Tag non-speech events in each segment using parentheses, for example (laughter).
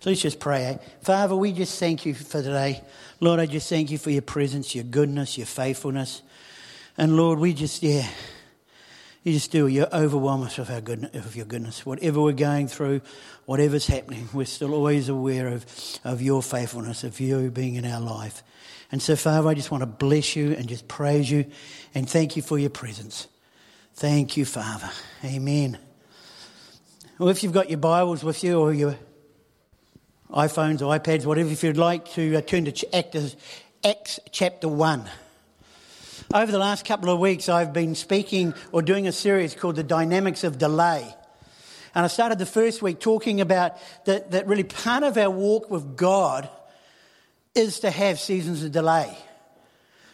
So let's just pray. Father, we just thank you for today. Lord, I just thank you for your presence, your goodness, your faithfulness. And Lord, we just, yeah, you just do. You overwhelm us with, our goodness, with your goodness. Whatever we're going through, whatever's happening, we're still always aware of, of your faithfulness, of you being in our life. And so, Father, I just want to bless you and just praise you and thank you for your presence. Thank you, Father. Amen. Well, if you've got your Bibles with you or your iPhones, or iPads, whatever, if you'd like to uh, turn to Acts, Acts chapter 1. Over the last couple of weeks, I've been speaking or doing a series called The Dynamics of Delay. And I started the first week talking about that, that really part of our walk with God is to have seasons of delay.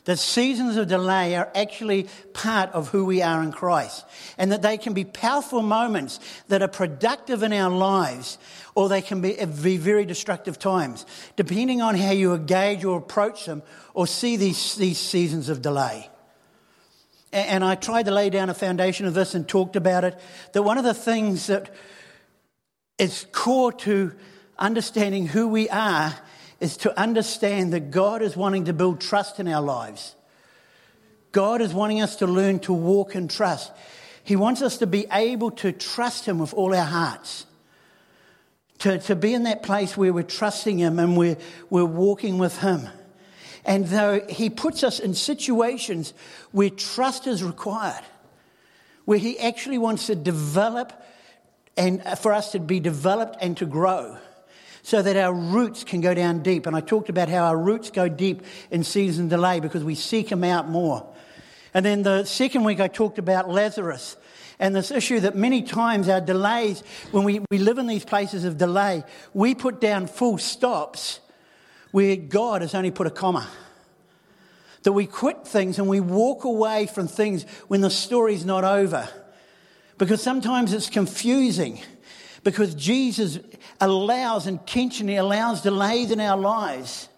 That seasons of delay are actually part of who we are in Christ. And that they can be powerful moments that are productive in our lives, or they can be, be very destructive times, depending on how you engage or approach them or see these, these seasons of delay. And I tried to lay down a foundation of this and talked about it. That one of the things that is core to understanding who we are is to understand that God is wanting to build trust in our lives. God is wanting us to learn to walk in trust. He wants us to be able to trust Him with all our hearts. To, to be in that place where we're trusting Him and we're, we're walking with Him. And though He puts us in situations where trust is required, where He actually wants to develop and for us to be developed and to grow so that our roots can go down deep. And I talked about how our roots go deep in season delay because we seek Him out more. And then the second week, I talked about Lazarus and this issue that many times our delays, when we, we live in these places of delay, we put down full stops where God has only put a comma. That we quit things and we walk away from things when the story's not over. Because sometimes it's confusing because Jesus allows, intentionally allows delays in our lives.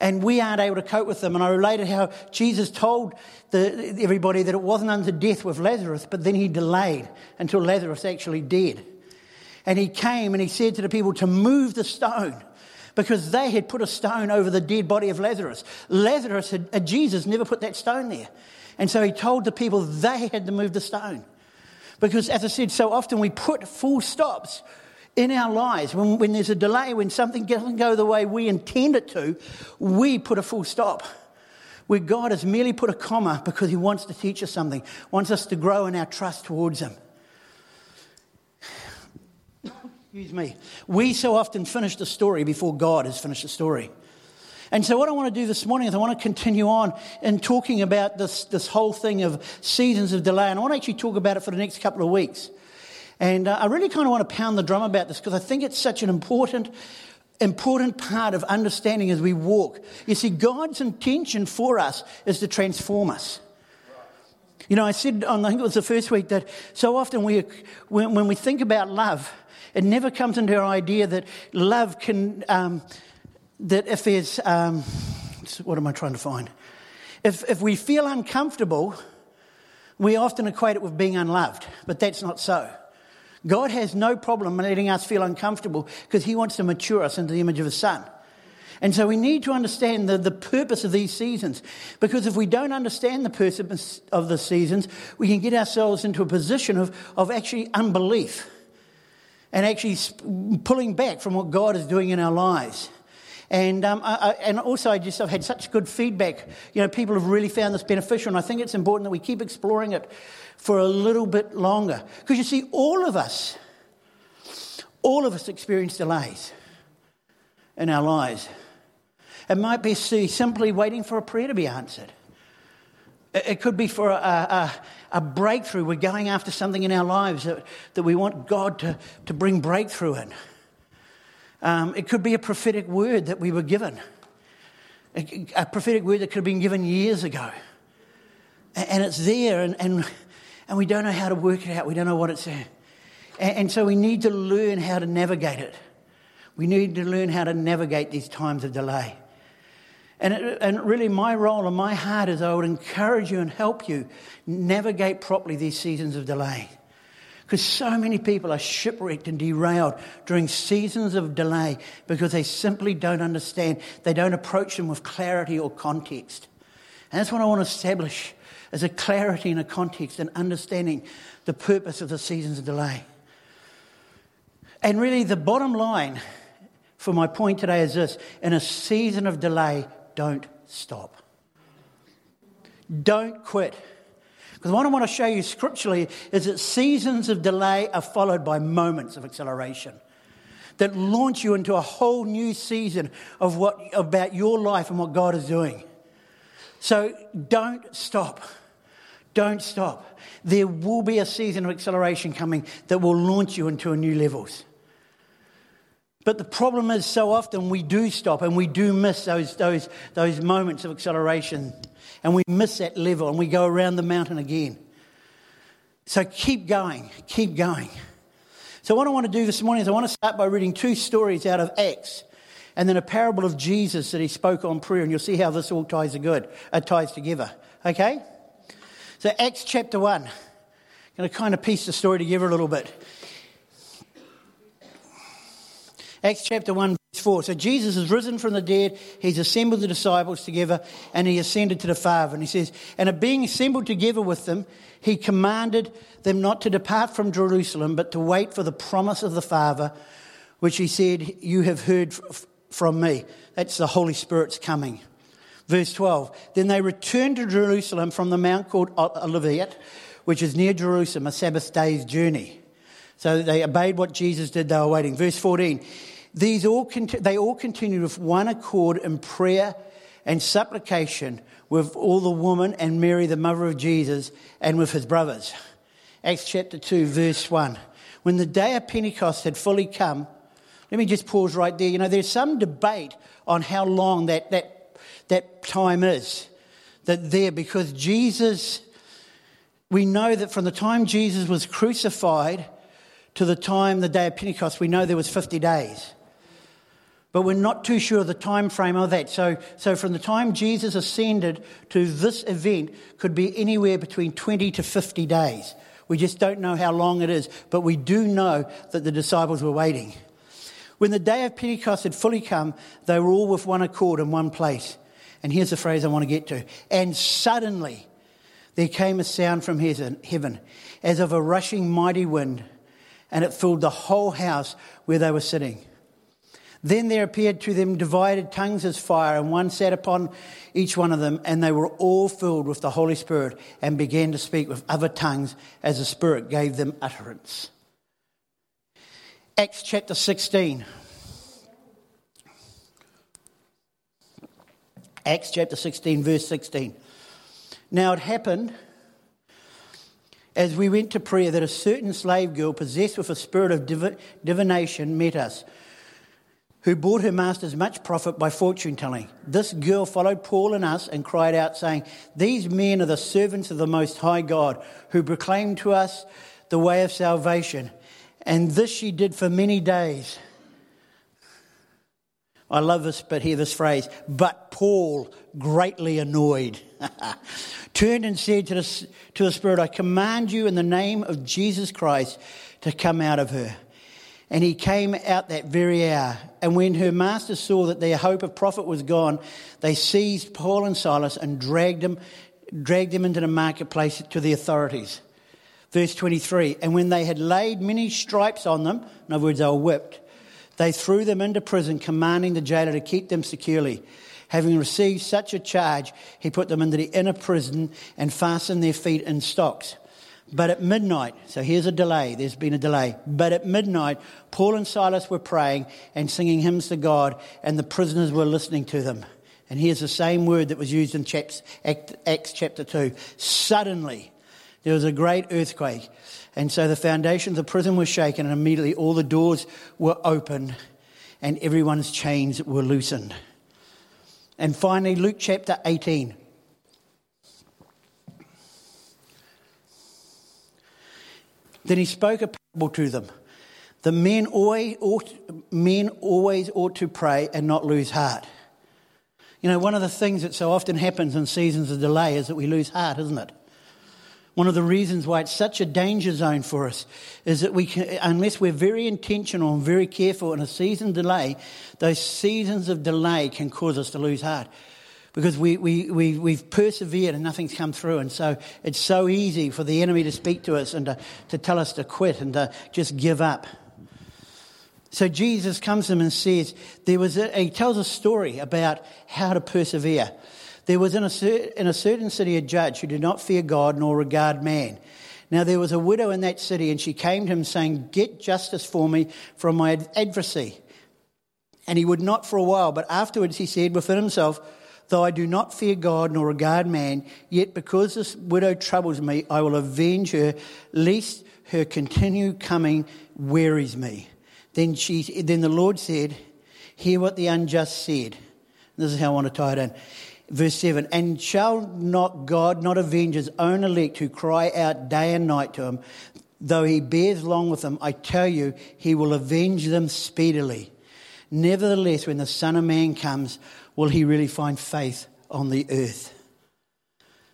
And we aren't able to cope with them. And I related how Jesus told the, everybody that it wasn't unto death with Lazarus, but then he delayed until Lazarus actually did. And he came and he said to the people to move the stone because they had put a stone over the dead body of Lazarus. Lazarus had, uh, Jesus never put that stone there. And so he told the people they had to move the stone. Because, as I said, so often we put full stops in our lives. When, when there's a delay, when something doesn't go the way we intend it to, we put a full stop. Where God has merely put a comma because He wants to teach us something, wants us to grow in our trust towards Him. Excuse me. We so often finish the story before God has finished the story. And so, what I want to do this morning is I want to continue on in talking about this, this whole thing of seasons of delay. And I want to actually talk about it for the next couple of weeks. And uh, I really kind of want to pound the drum about this because I think it's such an important, important part of understanding as we walk. You see, God's intention for us is to transform us. You know, I said on, I think it was the first week, that so often we, when, when we think about love, it never comes into our idea that love can. Um, that if there's, um, what am I trying to find? If, if we feel uncomfortable, we often equate it with being unloved, but that's not so. God has no problem letting us feel uncomfortable because He wants to mature us into the image of His Son. And so we need to understand the, the purpose of these seasons. Because if we don't understand the purpose of the seasons, we can get ourselves into a position of, of actually unbelief and actually pulling back from what God is doing in our lives. And, um, I, I, and also, I just, I've had such good feedback. You know, people have really found this beneficial, and I think it's important that we keep exploring it for a little bit longer. Because you see, all of us, all of us experience delays in our lives. It might be simply waiting for a prayer to be answered. It could be for a, a, a, breakthrough. We're going after something in our lives that, that we want God to, to bring breakthrough in. Um, it could be a prophetic word that we were given, a, a, prophetic word that could have been given years ago. And, and it's there, and, and, and, we don't know how to work it out. We don't know what it's there. And, and so we need to learn how to navigate it. We need to learn how to navigate these times of delay. And, it, and really, my role and my heart is I would encourage you and help you navigate properly these seasons of delay. Because so many people are shipwrecked and derailed during seasons of delay because they simply don't understand. They don't approach them with clarity or context. And that's what I want to establish as a clarity and a context and understanding the purpose of the seasons of delay. And really, the bottom line for my point today is this in a season of delay, don't stop. Don't quit. Because what I want to show you scripturally is that seasons of delay are followed by moments of acceleration that launch you into a whole new season of what about your life and what God is doing. So don't stop. Don't stop. There will be a season of acceleration coming that will launch you into new levels. But the problem is, so often we do stop and we do miss those, those, those moments of acceleration. And we miss that level and we go around the mountain again. So keep going, keep going. So, what I want to do this morning is I want to start by reading two stories out of Acts and then a parable of Jesus that he spoke on prayer. And you'll see how this all ties, good, uh, ties together. Okay? So, Acts chapter 1. I'm going to kind of piece the story together a little bit. Acts chapter 1, verse 4. So Jesus is risen from the dead. He's assembled the disciples together and he ascended to the Father. And he says, And being assembled together with them, he commanded them not to depart from Jerusalem, but to wait for the promise of the Father, which he said, You have heard from me. That's the Holy Spirit's coming. Verse 12. Then they returned to Jerusalem from the mount called Olivet, uh, which is near Jerusalem, a Sabbath day's journey. So they obeyed what Jesus did, they were waiting. Verse 14. These all they all continued with one accord in prayer and supplication with all the women and Mary, the mother of Jesus, and with his brothers. Acts chapter 2, verse 1. When the day of Pentecost had fully come, let me just pause right there. You know, there's some debate on how long that, that, that time is. That there, because Jesus, we know that from the time Jesus was crucified to the time, the day of Pentecost, we know there was 50 days. But we're not too sure of the time frame of that. So, so from the time Jesus ascended to this event could be anywhere between 20 to 50 days. We just don't know how long it is, but we do know that the disciples were waiting. When the day of Pentecost had fully come, they were all with one accord in one place. And here's the phrase I want to get to. And suddenly there came a sound from heaven, as of a rushing mighty wind and it filled the whole house where they were sitting. Then there appeared to them divided tongues as fire, and one sat upon each one of them, and they were all filled with the Holy Spirit and began to speak with other tongues as the Spirit gave them utterance. Acts chapter 16. Acts chapter 16, verse 16. Now it happened as we went to prayer that a certain slave girl possessed with a spirit of div- divination met us, who brought her masters much profit by fortune telling. This girl followed Paul and us and cried out, saying, These men are the servants of the Most High God, who proclaim to us the way of salvation. And this she did for many days. I love this, but hear this phrase. But Paul, greatly annoyed, (laughs) turned and said to the, to the Spirit, I command you in the name of Jesus Christ to come out of her. And he came out that very hour. And when her masters saw that their hope of profit was gone, they seized Paul and Silas and dragged them, dragged them into the marketplace to the authorities. Verse 23 And when they had laid many stripes on them, in other words, they were whipped, they threw them into prison, commanding the jailer to keep them securely. Having received such a charge, he put them into the inner prison and fastened their feet in stocks. But at midnight, so here's a delay, there's been a delay. But at midnight, Paul and Silas were praying and singing hymns to God, and the prisoners were listening to them. And here's the same word that was used in Acts chapter 2. Suddenly, there was a great earthquake. And so the foundations of the prison were shaken, and immediately all the doors were opened, and everyone's chains were loosened. And finally, Luke chapter 18. Then he spoke a parable to them. The men always, ought, men always ought to pray and not lose heart. You know, one of the things that so often happens in seasons of delay is that we lose heart, isn't it? One of the reasons why it's such a danger zone for us is that we can, unless we're very intentional and very careful in a season delay, those seasons of delay can cause us to lose heart. Because we, we, we, we've persevered and nothing's come through. And so it's so easy for the enemy to speak to us and to, to tell us to quit and to just give up. So Jesus comes to him and says, there was a, he tells a story about how to persevere. There was in a, in a certain city a judge who did not fear God nor regard man. Now there was a widow in that city, and she came to him saying, Get justice for me from my adversary. And he would not for a while, but afterwards he said within himself, Though I do not fear God nor regard man, yet because this widow troubles me, I will avenge her, lest her continued coming wearies me. Then, she, then the Lord said, Hear what the unjust said. This is how I want to tie it in. Verse 7 And shall not God not avenge his own elect who cry out day and night to him? Though he bears long with them, I tell you, he will avenge them speedily. Nevertheless, when the Son of Man comes, will he really find faith on the earth?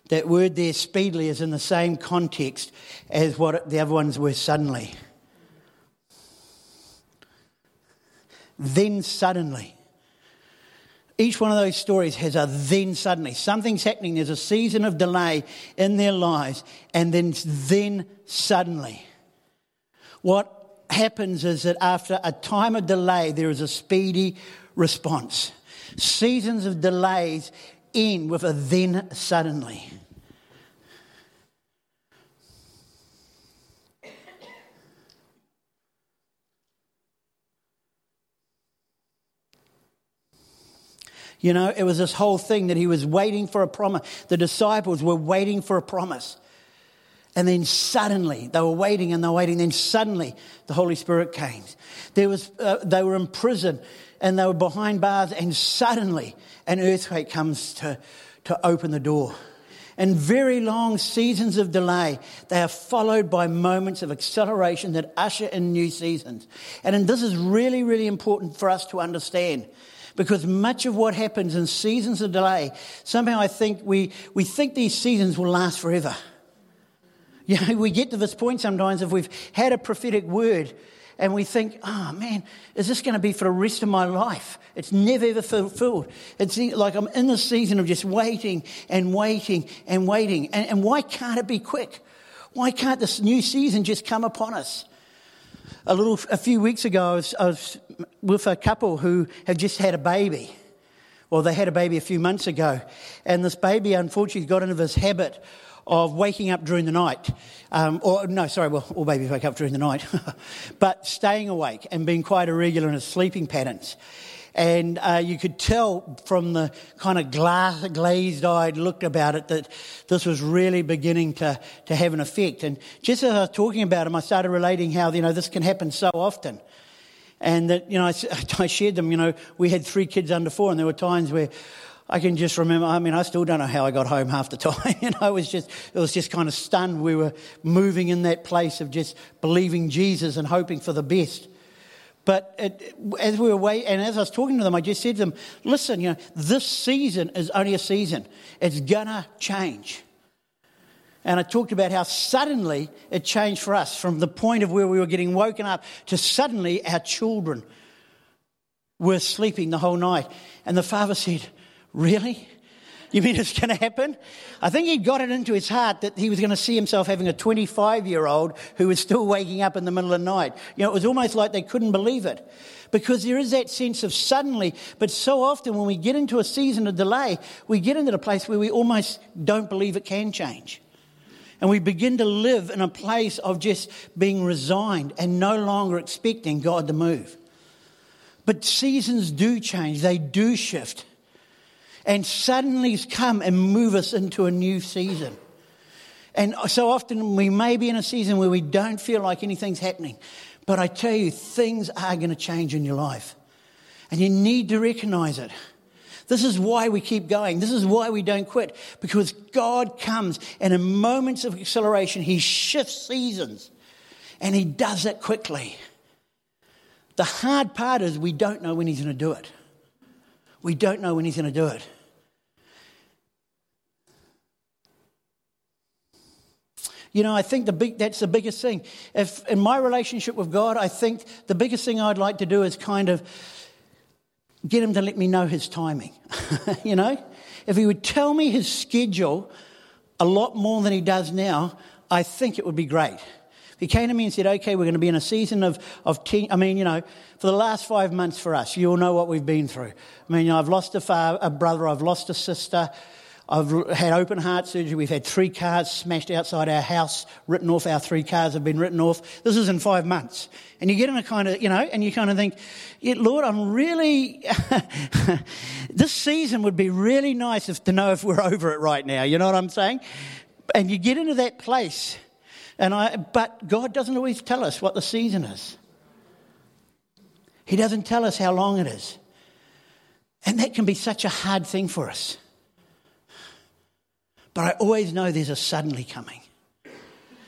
That word there, speedily, is in the same context as what the other ones were suddenly. Then suddenly. Each one of those stories has a then suddenly. Something's happening. There's a season of delay in their lives, and then then suddenly. What happens is that after a time of delay, there is a speedy response. Seasons of delays end with a then suddenly. You know, it was this whole thing that he was waiting for a promise. The disciples were waiting for a promise. And then suddenly, they were waiting and they were waiting. Then suddenly, the Holy Spirit came. There was, uh, they were in prison and they were behind bars, and suddenly, an earthquake comes to, to open the door. And very long seasons of delay, they are followed by moments of acceleration that usher in new seasons. And this is really, really important for us to understand because much of what happens in seasons of delay, somehow I think we, we think these seasons will last forever. (laughs) You know, we get to this point sometimes if we've had a prophetic word and we think, oh man, is this going to be for the rest of my life? It's never ever fulfilled. It's like I'm in the season of just waiting and waiting and waiting. And, and why can't it be quick? Why can't this new season just come upon us? A little, a few weeks ago, I was, I was with a couple who had just had a baby. Well, they had a baby a few months ago, and this baby unfortunately got into this habit of waking up during the night. Um, or, no, sorry, well, all babies wake up during the night, (laughs) but staying awake and being quite irregular in his sleeping patterns. And uh, you could tell from the kind of glass, glazed eyed look about it that this was really beginning to, to have an effect. And just as I was talking about him, I started relating how, you know, this can happen so often. And that, you know, I, (laughs) I shared them, you know, we had three kids under four, and there were times where I can just remember, I mean, I still don't know how I got home half the (laughs) time. know, I was just, it was just kind of stunned. We were moving in that place of just believing Jesus and hoping for the best. But it, as we were waiting, and as I was talking to them, I just said to them, listen, you know, this season is only a season. It's gonna change. And I talked about how suddenly it changed for us from the point of where we were getting woken up to suddenly our children were sleeping the whole night. And the father said, Really? You mean it's going to happen? I think he got it into his heart that he was going to see himself having a 25 year old who was still waking up in the middle of the night. You know, it was almost like they couldn't believe it. Because there is that sense of suddenly, but so often when we get into a season of delay, we get into the place where we almost don't believe it can change. And we begin to live in a place of just being resigned and no longer expecting God to move. But seasons do change, they do shift. And suddenly come and move us into a new season. And so often we may be in a season where we don't feel like anything's happening. But I tell you, things are going to change in your life. And you need to recognize it. This is why we keep going. This is why we don't quit. Because God comes and in moments of acceleration, He shifts seasons. And He does it quickly. The hard part is we don't know when He's going to do it. We don't know when He's going to do it. You know, I think the big, that's the biggest thing. If in my relationship with God, I think the biggest thing I'd like to do is kind of get him to let me know his timing. (laughs) you know, if he would tell me his schedule a lot more than he does now, I think it would be great. If he came to me and said, okay, we're going to be in a season of, of ten, I mean, you know, for the last five months for us, you all know what we've been through. I mean, you know, I've lost a, father, a brother, I've lost a sister, I've had open heart surgery. We've had three cars smashed outside our house, written off. Our three cars have been written off. This is in five months. And you get in a kind of, you know, and you kind of think, yeah, Lord, I'm really, (laughs) this season would be really nice if, to know if we're (laughs) over it right now. You know what I'm saying? And you get into that place. And I, but God doesn't always tell us what the season is. He doesn't tell us how long it is. And that can be such a hard thing for us. But I always know there's a suddenly coming.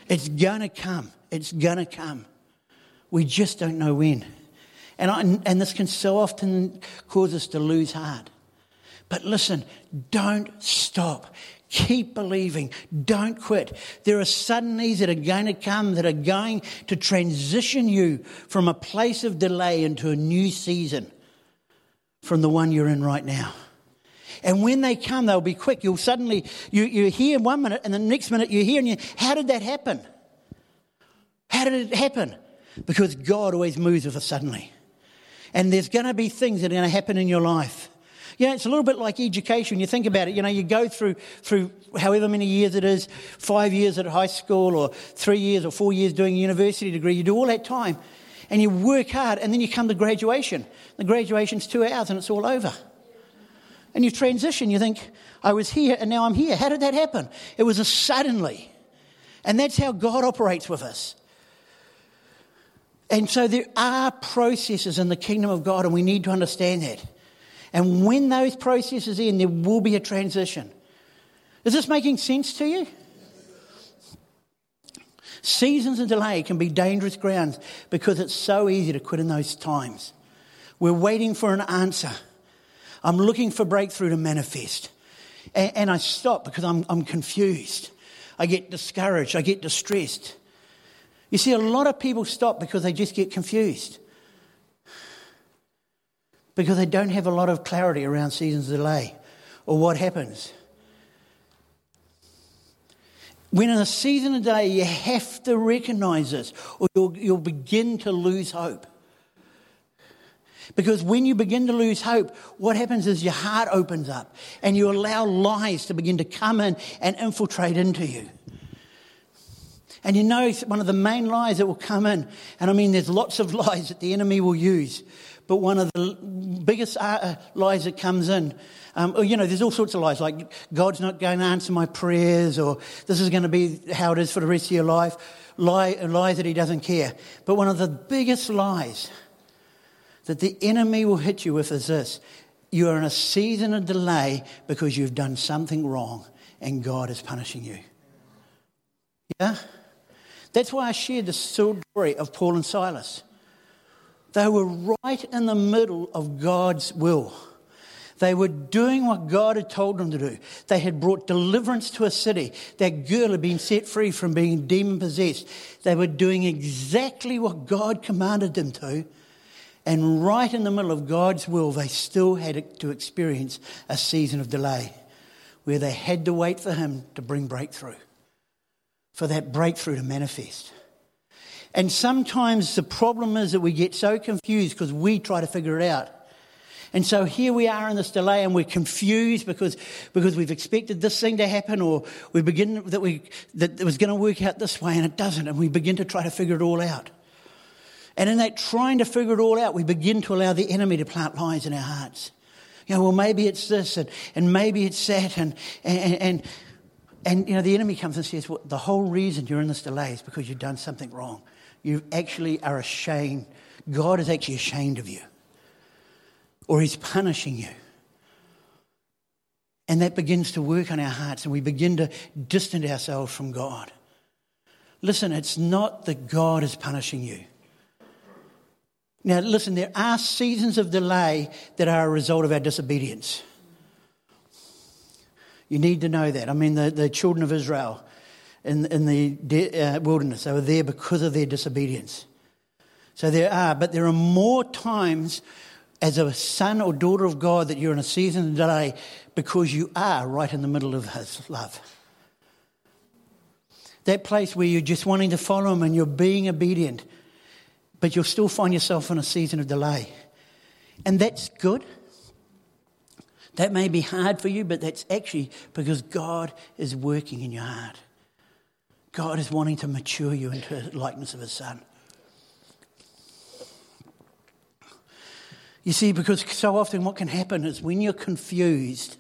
It's going to come. It's going to come. We just don't know when. And, I, and this can so often cause us to lose heart. But listen, don't stop. Keep believing. Don't quit. There are suddenlies that are going to come that are going to transition you from a place of delay into a new season from the one you're in right now. And when they come, they'll be quick. You'll suddenly, you, you hear one minute and the next minute you hear and you, how did that happen? How did it happen? Because God always moves with us suddenly. And there's going to be things that are going to happen in your life. You know, it's a little bit like education. You think about it, you know, you go through, through however many years it is, five years at high school or three years or four years doing a university degree. You do all that time and you work hard and then you come to graduation. The graduation's two hours and it's all over and you transition. You think, I was here and now I'm here. How did that happen? It was a suddenly. And that's how God operates with us. And so there are processes in the kingdom of God, and we need to understand that. And when those processes end, there will be a transition. Is this making sense to you? Seasons of delay can be dangerous grounds because it's so easy to quit in those times. We're waiting for an answer. I'm looking for breakthrough to manifest. And, and I stop because I'm, I'm confused. I get discouraged. I get distressed. You see, a lot of people stop because they just get confused. Because they don't have a lot of clarity around seasons of delay or what happens. When in a season of delay, you have to recognize this or you'll, you'll begin to lose hope. Because when you begin to lose hope, what happens is your heart opens up and you allow lies to begin to come in and infiltrate into you. And you know, one of the main lies that will come in, and I mean, there's lots of (laughs) lies that the enemy will use, but one of the biggest uh, lies that comes in, um, or, you know, there's all sorts of lies, like God's not going to answer my prayers, or this is going to be how it is for the rest of your life, lie, lies that he doesn't care. But one of the biggest lies that the enemy will hit you with is this you are in a season of delay because you've done something wrong and God is punishing you. Yeah? That's why I shared the story of Paul and Silas. They were right in the middle of God's will. They were doing what God had told them to do. They had brought deliverance to a city. That girl had been set free from being demon possessed. They were doing exactly what God commanded them to. And right in the middle of God's will, they still had to experience a season of delay where they had to wait for Him to bring breakthrough, for that breakthrough to manifest. And sometimes the problem is that we get so confused because we try to figure it out. And so here we are in this delay and we're confused because, because we've expected this thing to happen or we begin that, we, that it was going to work out this way and it doesn't. And we begin to try to figure it all out. And in that trying to figure it all out, we begin to allow the enemy to plant lies in our hearts. You know, well, maybe it's this and, and maybe it's that. And, and, and, and, you know, the enemy comes and says, well, the whole reason you're in this delay is because you've done something wrong. You actually are ashamed. God is actually ashamed of you. Or he's punishing you. And that begins to work on our hearts and we begin to distance ourselves from God. Listen, it's not that God is punishing you. Now, listen, there are seasons of delay that are a result of our disobedience. You need to know that. I mean, the, the children of Israel, in, in the de- uh, wilderness. They were there because of their disobedience. So there are, but there are more times as a son or daughter of God that you're in a season of delay because you are right in the middle of His love. That place where you're just wanting to follow Him and you're being obedient, but you'll still find yourself in a season of delay. And that's good. That may be hard for you, but that's actually because God is working in your heart. God is wanting to mature you into the likeness of His Son. You see, because so often what can happen is when you're confused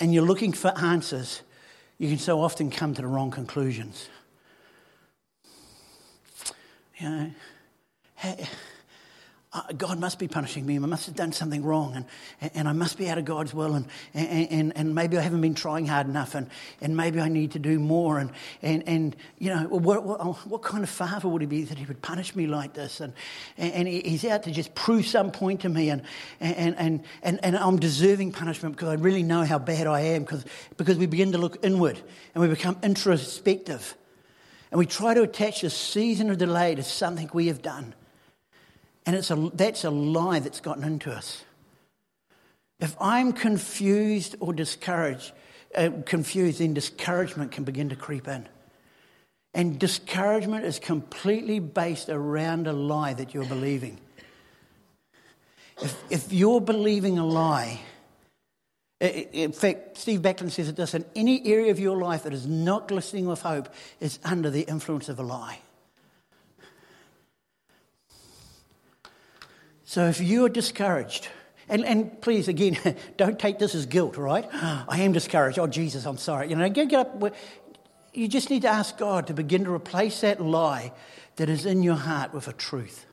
and you're looking for answers, you can so often come to the wrong conclusions. You know, uh, God must be punishing me. I must have done something wrong, and, and I must be out of God's will, and, and, and maybe I haven't been trying hard enough, and, and maybe I need to do more. And, and, and you know, what, what, oh, what kind of father would he be that he would punish me like this? And, and he's out to just prove some point to me, and, and, and, and, and I'm deserving punishment because I really know how bad I am, because, because we begin to look inward and we become introspective. And we try to attach a season of delay to something we have done. And it's a, that's a lie that's gotten into us. If I'm confused or discouraged, uh, confused, then discouragement can begin to creep in. And discouragement is completely based around a lie that you're believing. If, if you're believing a lie, in fact, Steve Backlund says it does in any area of your life that is not glistening with hope is under the influence of a lie. So if you are discouraged, and, and please, again, (laughs) don't take this as guilt, right? (gasps) I am discouraged. Oh, Jesus, I'm sorry. You know, get, get up. You just need to ask God to begin to replace that lie that is in your heart with a truth,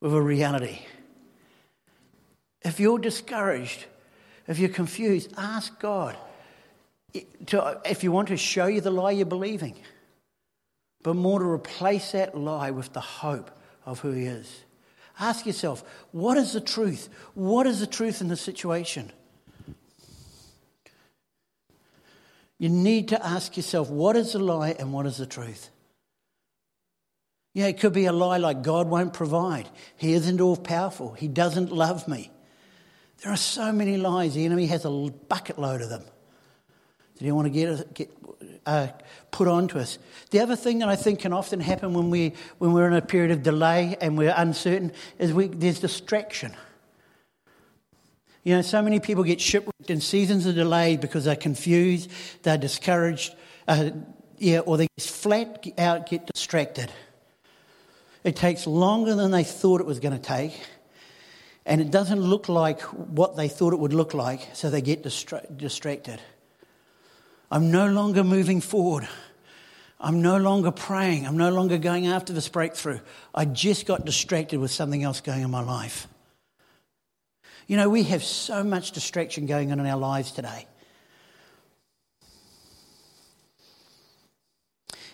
with a reality. If you're discouraged, if you're confused, ask God to, if you want to show you the lie you're believing, but more to replace that lie with the hope of who He is. Ask yourself, what is the truth? What is the truth in the situation? You need to ask yourself, what is the lie and what is the truth? Yeah, it could be a lie like God won't provide. He isn't all powerful. He doesn't love me. There are so many lies. The enemy has a bucket load of them. Do you want to get, get uh, put onto us? The other thing that I think can often happen when, we, when we're in a period of delay and we're uncertain is we, there's distraction. You know, so many people get shipwrecked in seasons of delay because they're confused, they're discouraged, uh, yeah, or they just flat out get distracted. It takes longer than they thought it was going to take, and it doesn't look like what they thought it would look like, so they get distra- distracted. I'm no longer moving forward. I'm no longer praying. I'm no longer going after this breakthrough. I just got distracted with something else going in my life. You know, we have so much distraction going on in our lives today.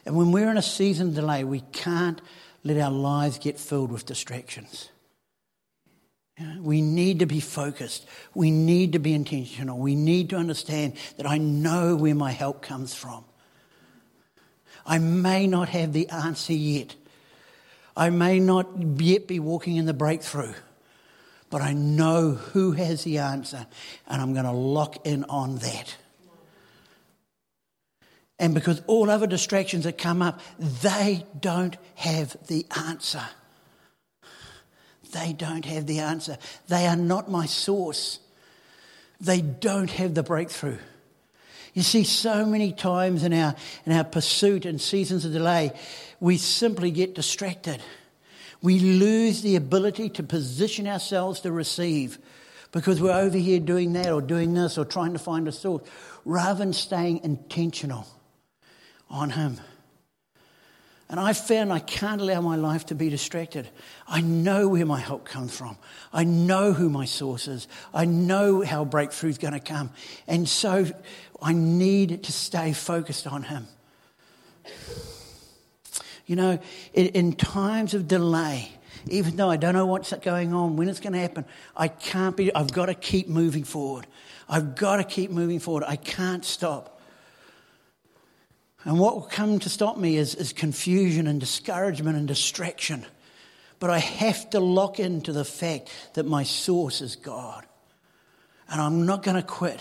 And when we're in a season delay, we can't let our lives get filled with distractions. We need to be focused. We need to be intentional. We need to understand that I know where my help comes from. I may not have the answer yet. I may not yet be walking in the breakthrough, but I know who has the answer, and I'm going to lock in on that. And because all other distractions that come up, they don't have the answer. They don't have the answer. They are not my source. They don't have the breakthrough. You see, so many times in our, in our pursuit and seasons of delay, we simply get distracted. We lose the ability to position ourselves to receive because we're over here doing that or doing this or trying to find a source rather than staying intentional on Him. And I found I can't allow my life to be distracted. I know where my help comes from. I know who my source is. I know how breakthrough is going to come. And so I need to stay focused on Him. You know, in, in times of delay, even though I don't know what's going on, when it's going to happen, I can't be, I've got to keep moving forward. I've got to keep moving forward. I can't stop. And what will come to stop me is, is confusion and discouragement and distraction. But I have to lock into the fact that my source is God. And I'm not going to quit.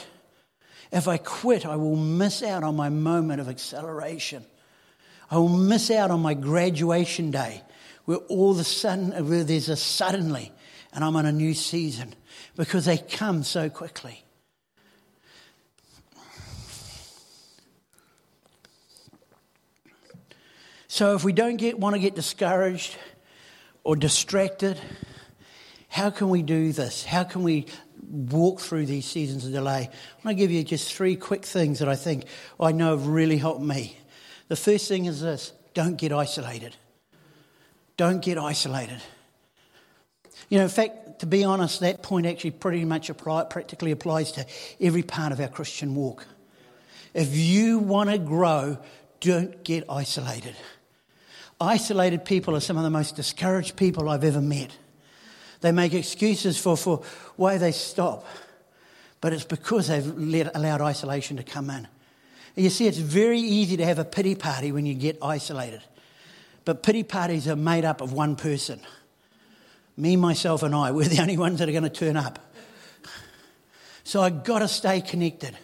If I quit, I will miss out on my moment of acceleration. I will miss out on my graduation day where all of a sudden, where there's a suddenly, and I'm on a new season because they come so quickly. So if we don't get, want to get discouraged or distracted, how can we do this? How can we walk through these seasons of delay? I want to give you just three quick things that I think I know have really helped me. The first thing is this don't get isolated. Don't get isolated. You know, in fact, to be honest, that point actually pretty much apply, practically applies to every part of our Christian walk. If you want to grow, don't get isolated. Isolated people are some of the most discouraged people I've ever met. They make excuses for, for why they stop, but it's because they've let, allowed isolation to come in. And you see, it's very easy to have a pity party when you get isolated, but pity parties are made up of one person. Me, myself, and I, we're the only ones that are going to turn up. So I've got to stay connected.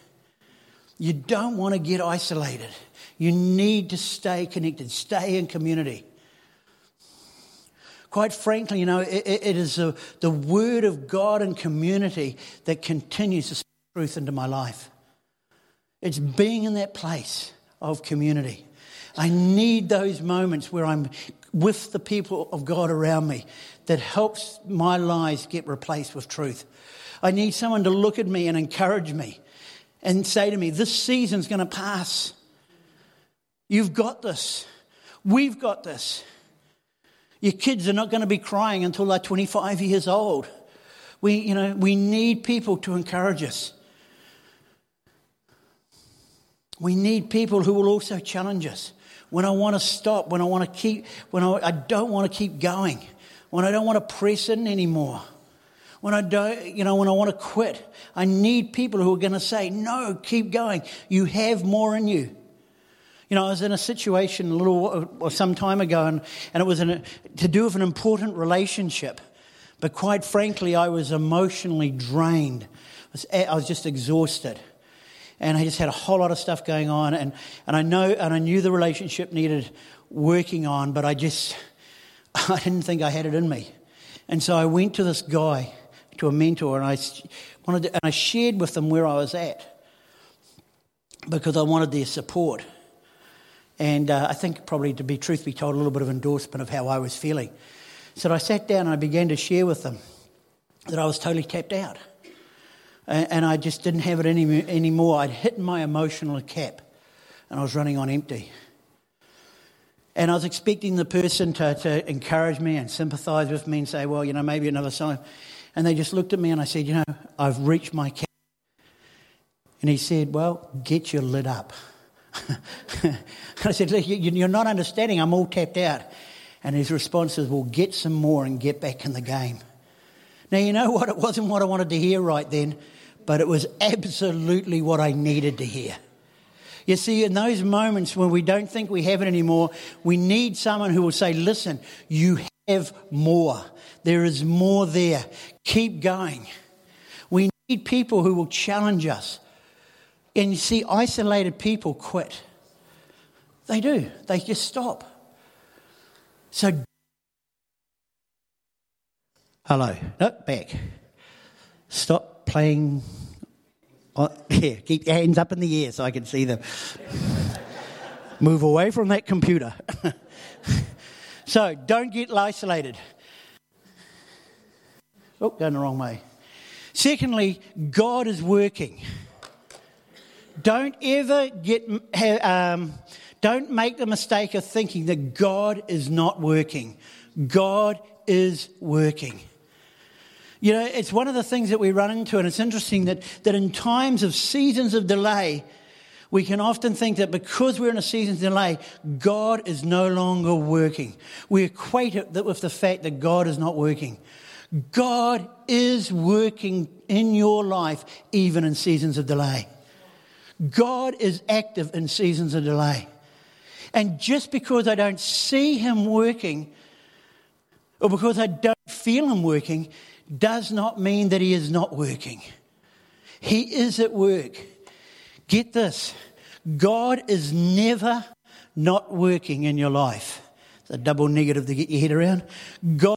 You don't want to get isolated. You need to stay connected, stay in community. Quite frankly, you know, it, it is the word of God and community that continues to speak truth into my life. It's being in that place of community. I need those moments where I'm with the people of God around me that helps my lies get replaced with truth. I need someone to look at me and encourage me and say to me, This season's going to pass. You've got this. We've got this. Your kids are not going to be crying until they're 25 years old. We, you know, we need people to encourage us. We need people who will also challenge us. When I want to stop, when I want to keep, when I, I don't want to keep going, when I don't want to press in anymore, when I don't, you know, when I want to quit, I need people who are going to say, no, keep going. You have more in you. You know, I was in a situation a little or some time ago, and, and it was a, to do with an important relationship. But quite frankly, I was emotionally drained. I was, I was just exhausted. And I just had a whole lot of stuff going on. And, and I know, and I knew the relationship needed working on, but I just, (laughs) I didn't think I had it in me. And so I went to this guy, to a mentor, and I wanted to, and I shared with them where I was at because I wanted their support. And uh, I think, probably to be truth be told, a little bit of endorsement of how I was feeling. So I sat down and I began to share with them that I was totally tapped out. And, and I just didn't have it any, anymore. I'd hit my emotional cap and I was running on empty. And I was expecting the person to, to encourage me and sympathize with me and say, well, you know, maybe another time. And they just looked at me and I said, you know, I've reached my cap. And he said, well, get your lid up. (laughs) I said, Look, You're not understanding. I'm all tapped out. And his response is, Well, get some more and get back in the game. Now, you know what? It wasn't what I wanted to hear right then, but it was absolutely what I needed to hear. You see, in those moments when we don't think we have it anymore, we need someone who will say, Listen, you have more. There is more there. Keep going. We need people who will challenge us and you see, isolated people quit. They do, they just stop. So, hello, no, back. Stop playing. Oh, (laughs) here, keep your hands up in the air so I can see them. Move away from that computer. (laughs) so, don't get isolated. Oh, going the wrong way. Secondly, God is working. Don't ever get, um, don't make the mistake of thinking that God is not working. God is working. You know, it's one of the things that we run into, and it's interesting that, that in times of seasons of delay, we can often think that because we're in a season of delay, God is no longer working. We equate it with the fact that God is not working. God is working in your life, even in seasons of delay. God is active in seasons of delay. And just because I don't see him working, or because I don't feel him working, does not mean that he is not working. He is at work. Get this God is never not working in your life. It's a double negative to get your head around. God.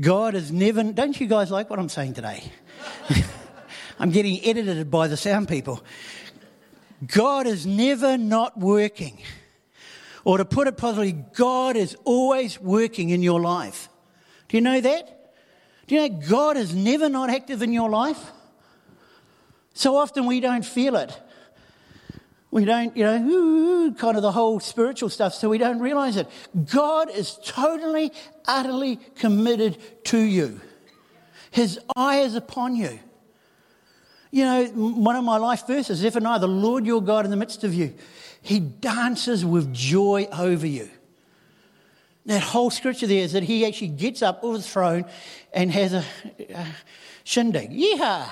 God is never. Don't you guys like what I'm saying today? (laughs) I'm getting edited by the sound people. God is never not working. Or to put it positively, God is always working in your life. Do you know that? Do you know God is never not active in your life? So often we don't feel it. We don't, you know, kind of the whole spiritual stuff, so we don't realize it. God is totally, utterly committed to you. His eye is upon you. You know, one of my life verses, I, the Lord your God in the midst of you, he dances with joy over you. That whole scripture there is that he actually gets up off the throne and has a, a shindig. Yeehaw!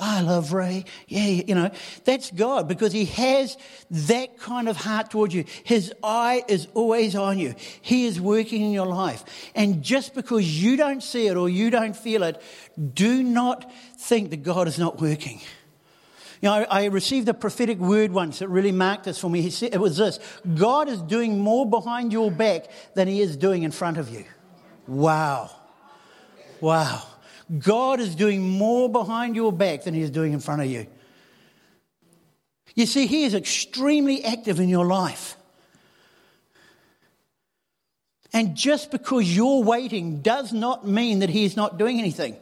I love Ray. Yeah, you know, that's God because He has that kind of heart towards you. His eye is always on you. He is working in your life. And just because you don't see it or you don't feel it, do not think that God is not working. You know, I, received a prophetic word once that really marked this for me. He said, it was this God is doing more behind your back than He is doing in front of you. Wow. Wow. God is doing more behind your back than He is doing in front of you. You see, He is extremely active in your life. And just because you're waiting does not mean that He is not doing anything.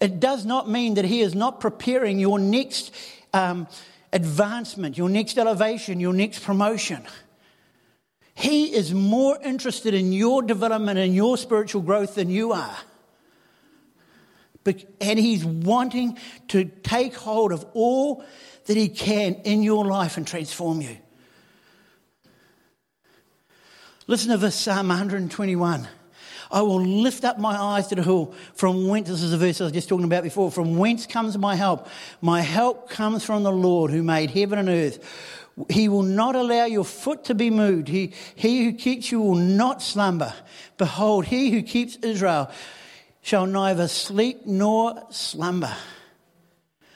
It does not mean that He is not preparing your next um, advancement, your next elevation, your next promotion. He is more interested in your development and your spiritual growth than you are. And he's wanting to take hold of all that he can in your life and transform you. Listen to this Psalm 121. I will lift up my eyes to the hill from whence, this is a verse I was just talking about before, from whence comes my help? My help comes from the Lord who made heaven and earth. He will not allow your foot to be moved. He, he who keeps you will not slumber. Behold, he who keeps Israel shall neither sleep nor slumber.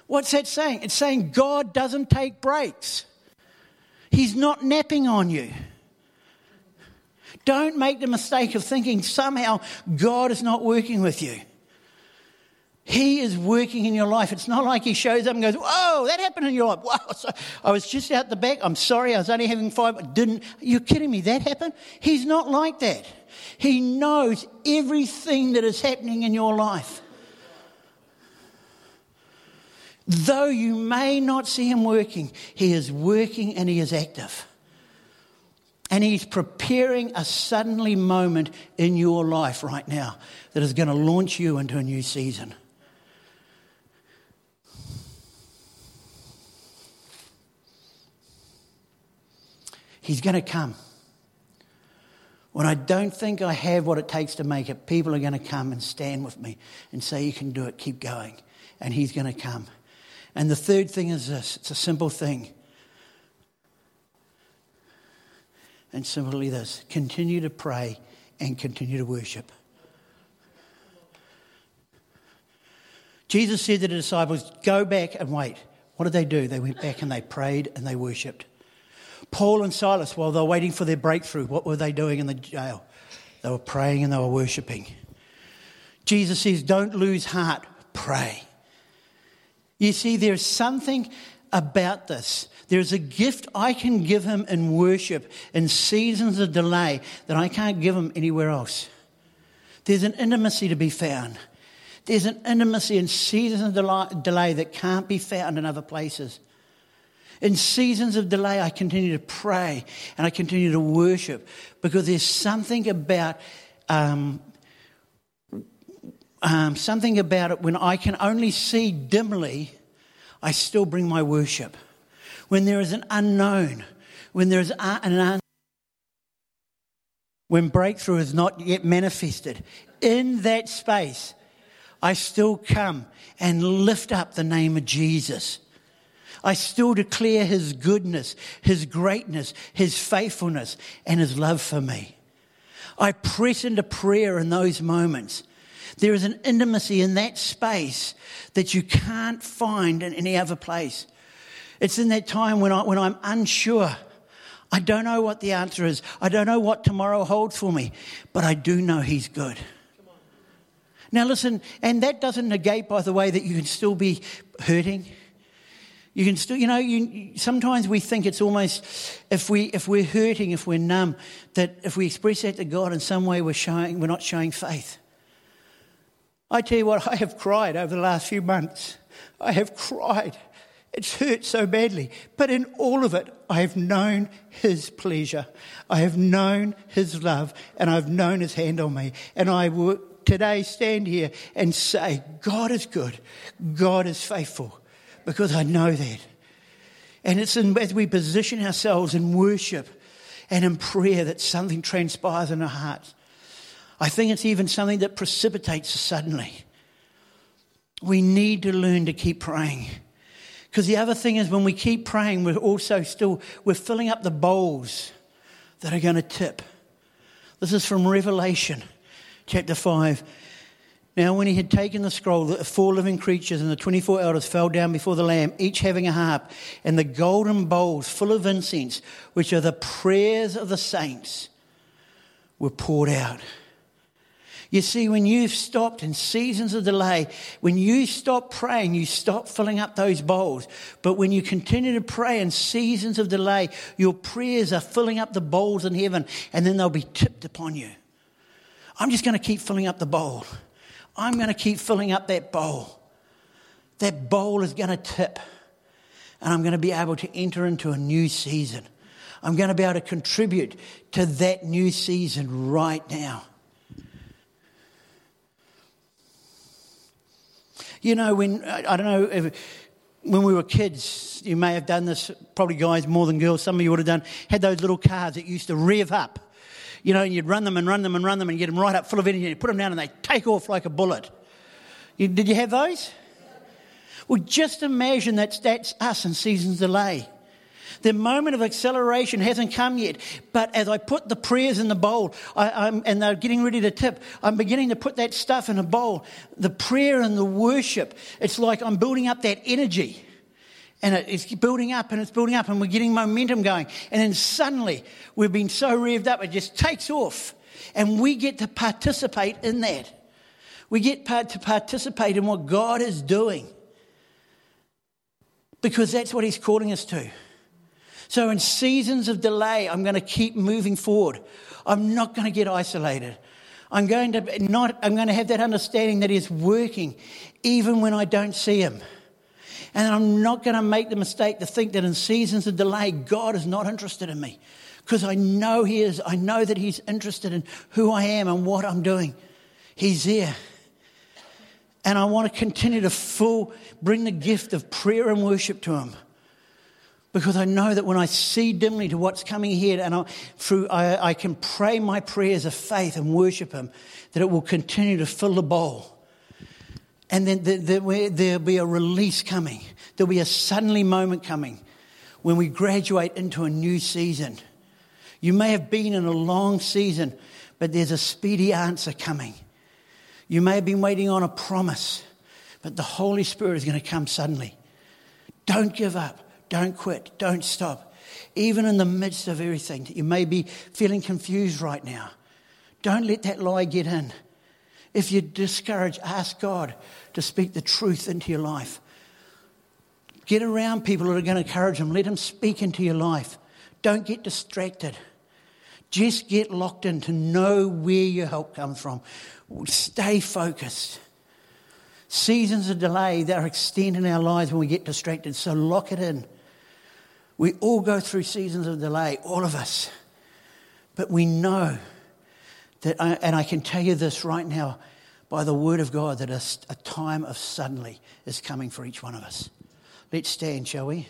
What's that saying? It's saying God doesn't take breaks. He's not napping on you. Don't make the mistake of thinking somehow God is not working with you. He is working in your life. It's not like he shows up and goes, Whoa, that happened in your life. (laughs) Wow. So I was just out the back. I'm sorry, I was only having five. Didn't. You're kidding me. That happened? He's not like that. He knows everything that is happening in your life. Though you may not see him working, he is working and he is active. And He's preparing a suddenly moment in your life right now that is going to launch you into a new season. He's going to come. When I don't think I have what it takes to make it, people are going to come and stand with me and say, You can do it, keep going. And He's going to come. And the third thing is this it's a simple thing and simply this continue to pray and continue to worship. Jesus said to the disciples, Go back and wait. What did they do? They went back and they prayed and they worshipped. Paul and Silas, while they're waiting for their breakthrough, what were they doing in the jail? They were praying and they were worshipping. Jesus says, Don't lose heart, pray. You see, there's something about this. There's a gift I can give him in worship in seasons of delay that I can't give him anywhere else. There's an intimacy to be found. There's an intimacy in seasons of delay that can't be found in other places. In seasons of delay, I continue to pray and I continue to worship because there's something about um, um, something about it when I can only see dimly I still bring my worship. When there is an unknown, when there is an un- when breakthrough is not yet manifested, in that space, I still come and lift up the name of Jesus. I still declare his goodness, his greatness, his faithfulness, and his love for me. I press into prayer in those moments. There is an intimacy in that space that you can't find in any other place. It's in that time when, I, when I'm unsure. I don't know what the answer is. I don't know what tomorrow holds for me, but I do know He's good. Now, listen, and that doesn't negate, by the way, that you can still be hurting. You can still, you know, you, sometimes we think it's almost if we if we're hurting, if we're numb, that if we express that to God in some way, we're showing we're not showing faith. I tell you what, I have cried over the last few months. I have cried. It's hurt so badly, but in all of it, I have known His pleasure. I have known His love, and I've known His hand on me. And I will today stand here and say, God is good, God is faithful, because I know that. And it's in, as we position ourselves in worship and in prayer that something transpires in our hearts. I think it's even something that precipitates suddenly. We need to learn to keep praying. Because the other thing is when we keep praying, we're also still, we're filling up the bowls that are going to tip. This is from Revelation chapter 5. Now, when he had taken the scroll, the four living creatures and the 24 elders fell down before the Lamb, each having a harp, and the golden bowls full of incense, which are the prayers of the saints, were poured out. You see, when you've stopped in seasons of delay, when you stop praying, you stop filling up those bowls. But when you continue to pray in seasons of delay, your prayers are filling up the bowls in heaven, and then they'll be tipped upon you. I'm just going to keep filling up the bowl. I'm going to keep filling up that bowl. That bowl is going to tip, and I'm going to be able to enter into a new season. I'm going to be able to contribute to that new season right now. You know, when, I don't know, if, when we were kids, you may have done this, probably guys more than girls, some of you would have done, had those little cars that used to rev up you know, and you'd run them and run them and run them and get them right up full of energy and you put them down and they take off like a bullet. You, did you have those? Well, just imagine that's, that's us in seasons delay. The moment of acceleration hasn't come yet, but as I put the prayers in the bowl I, and they're getting ready to tip, I'm beginning to put that stuff in a bowl. The prayer and the worship, it's like I'm building up that energy and it's building up and it's building up and we're getting momentum going. And then suddenly we've been so revved up, it just takes off. And we get to participate in that. We get to participate in what God is doing because that's what He's calling us to. So, in seasons of delay, I'm going to keep moving forward. I'm not going to get isolated. I'm going to not, I'm going to have that understanding that He's working even when I don't see Him. And I'm not going to make the mistake to think that in seasons of delay, God is not interested in me. Because I know He is. I know that He's interested in who I am and what I'm doing. He's there. And I want to continue to full, bring the gift of prayer and worship to Him. Because I know that when I see dimly to what's coming ahead and I, through, I, I can pray my prayers of faith and worship Him, that it will continue to fill the bowl and then there'll be a release coming. There'll be a suddenly moment coming when we graduate into a new season. You may have been in a long season, but there's a speedy answer coming. You may have been waiting on a promise, but the Holy Spirit is going to come suddenly. Don't give up. Don't quit. Don't stop. Even in the midst of everything, you may be feeling confused right now. Don't let that lie get in. If you're discouraged, ask God to speak the truth into your life. Get around people that are going to encourage them. Let them speak into your life. Don't get distracted. Just get locked in to know where your help comes from. Stay focused. Seasons of delay that are extending our lives when we get distracted, so lock it in. We all go through seasons of delay, all of us. But we know that, I, and I can tell you this right now by the word of God, that a, a time of suddenly is coming for each one of us. Let's stand, shall we?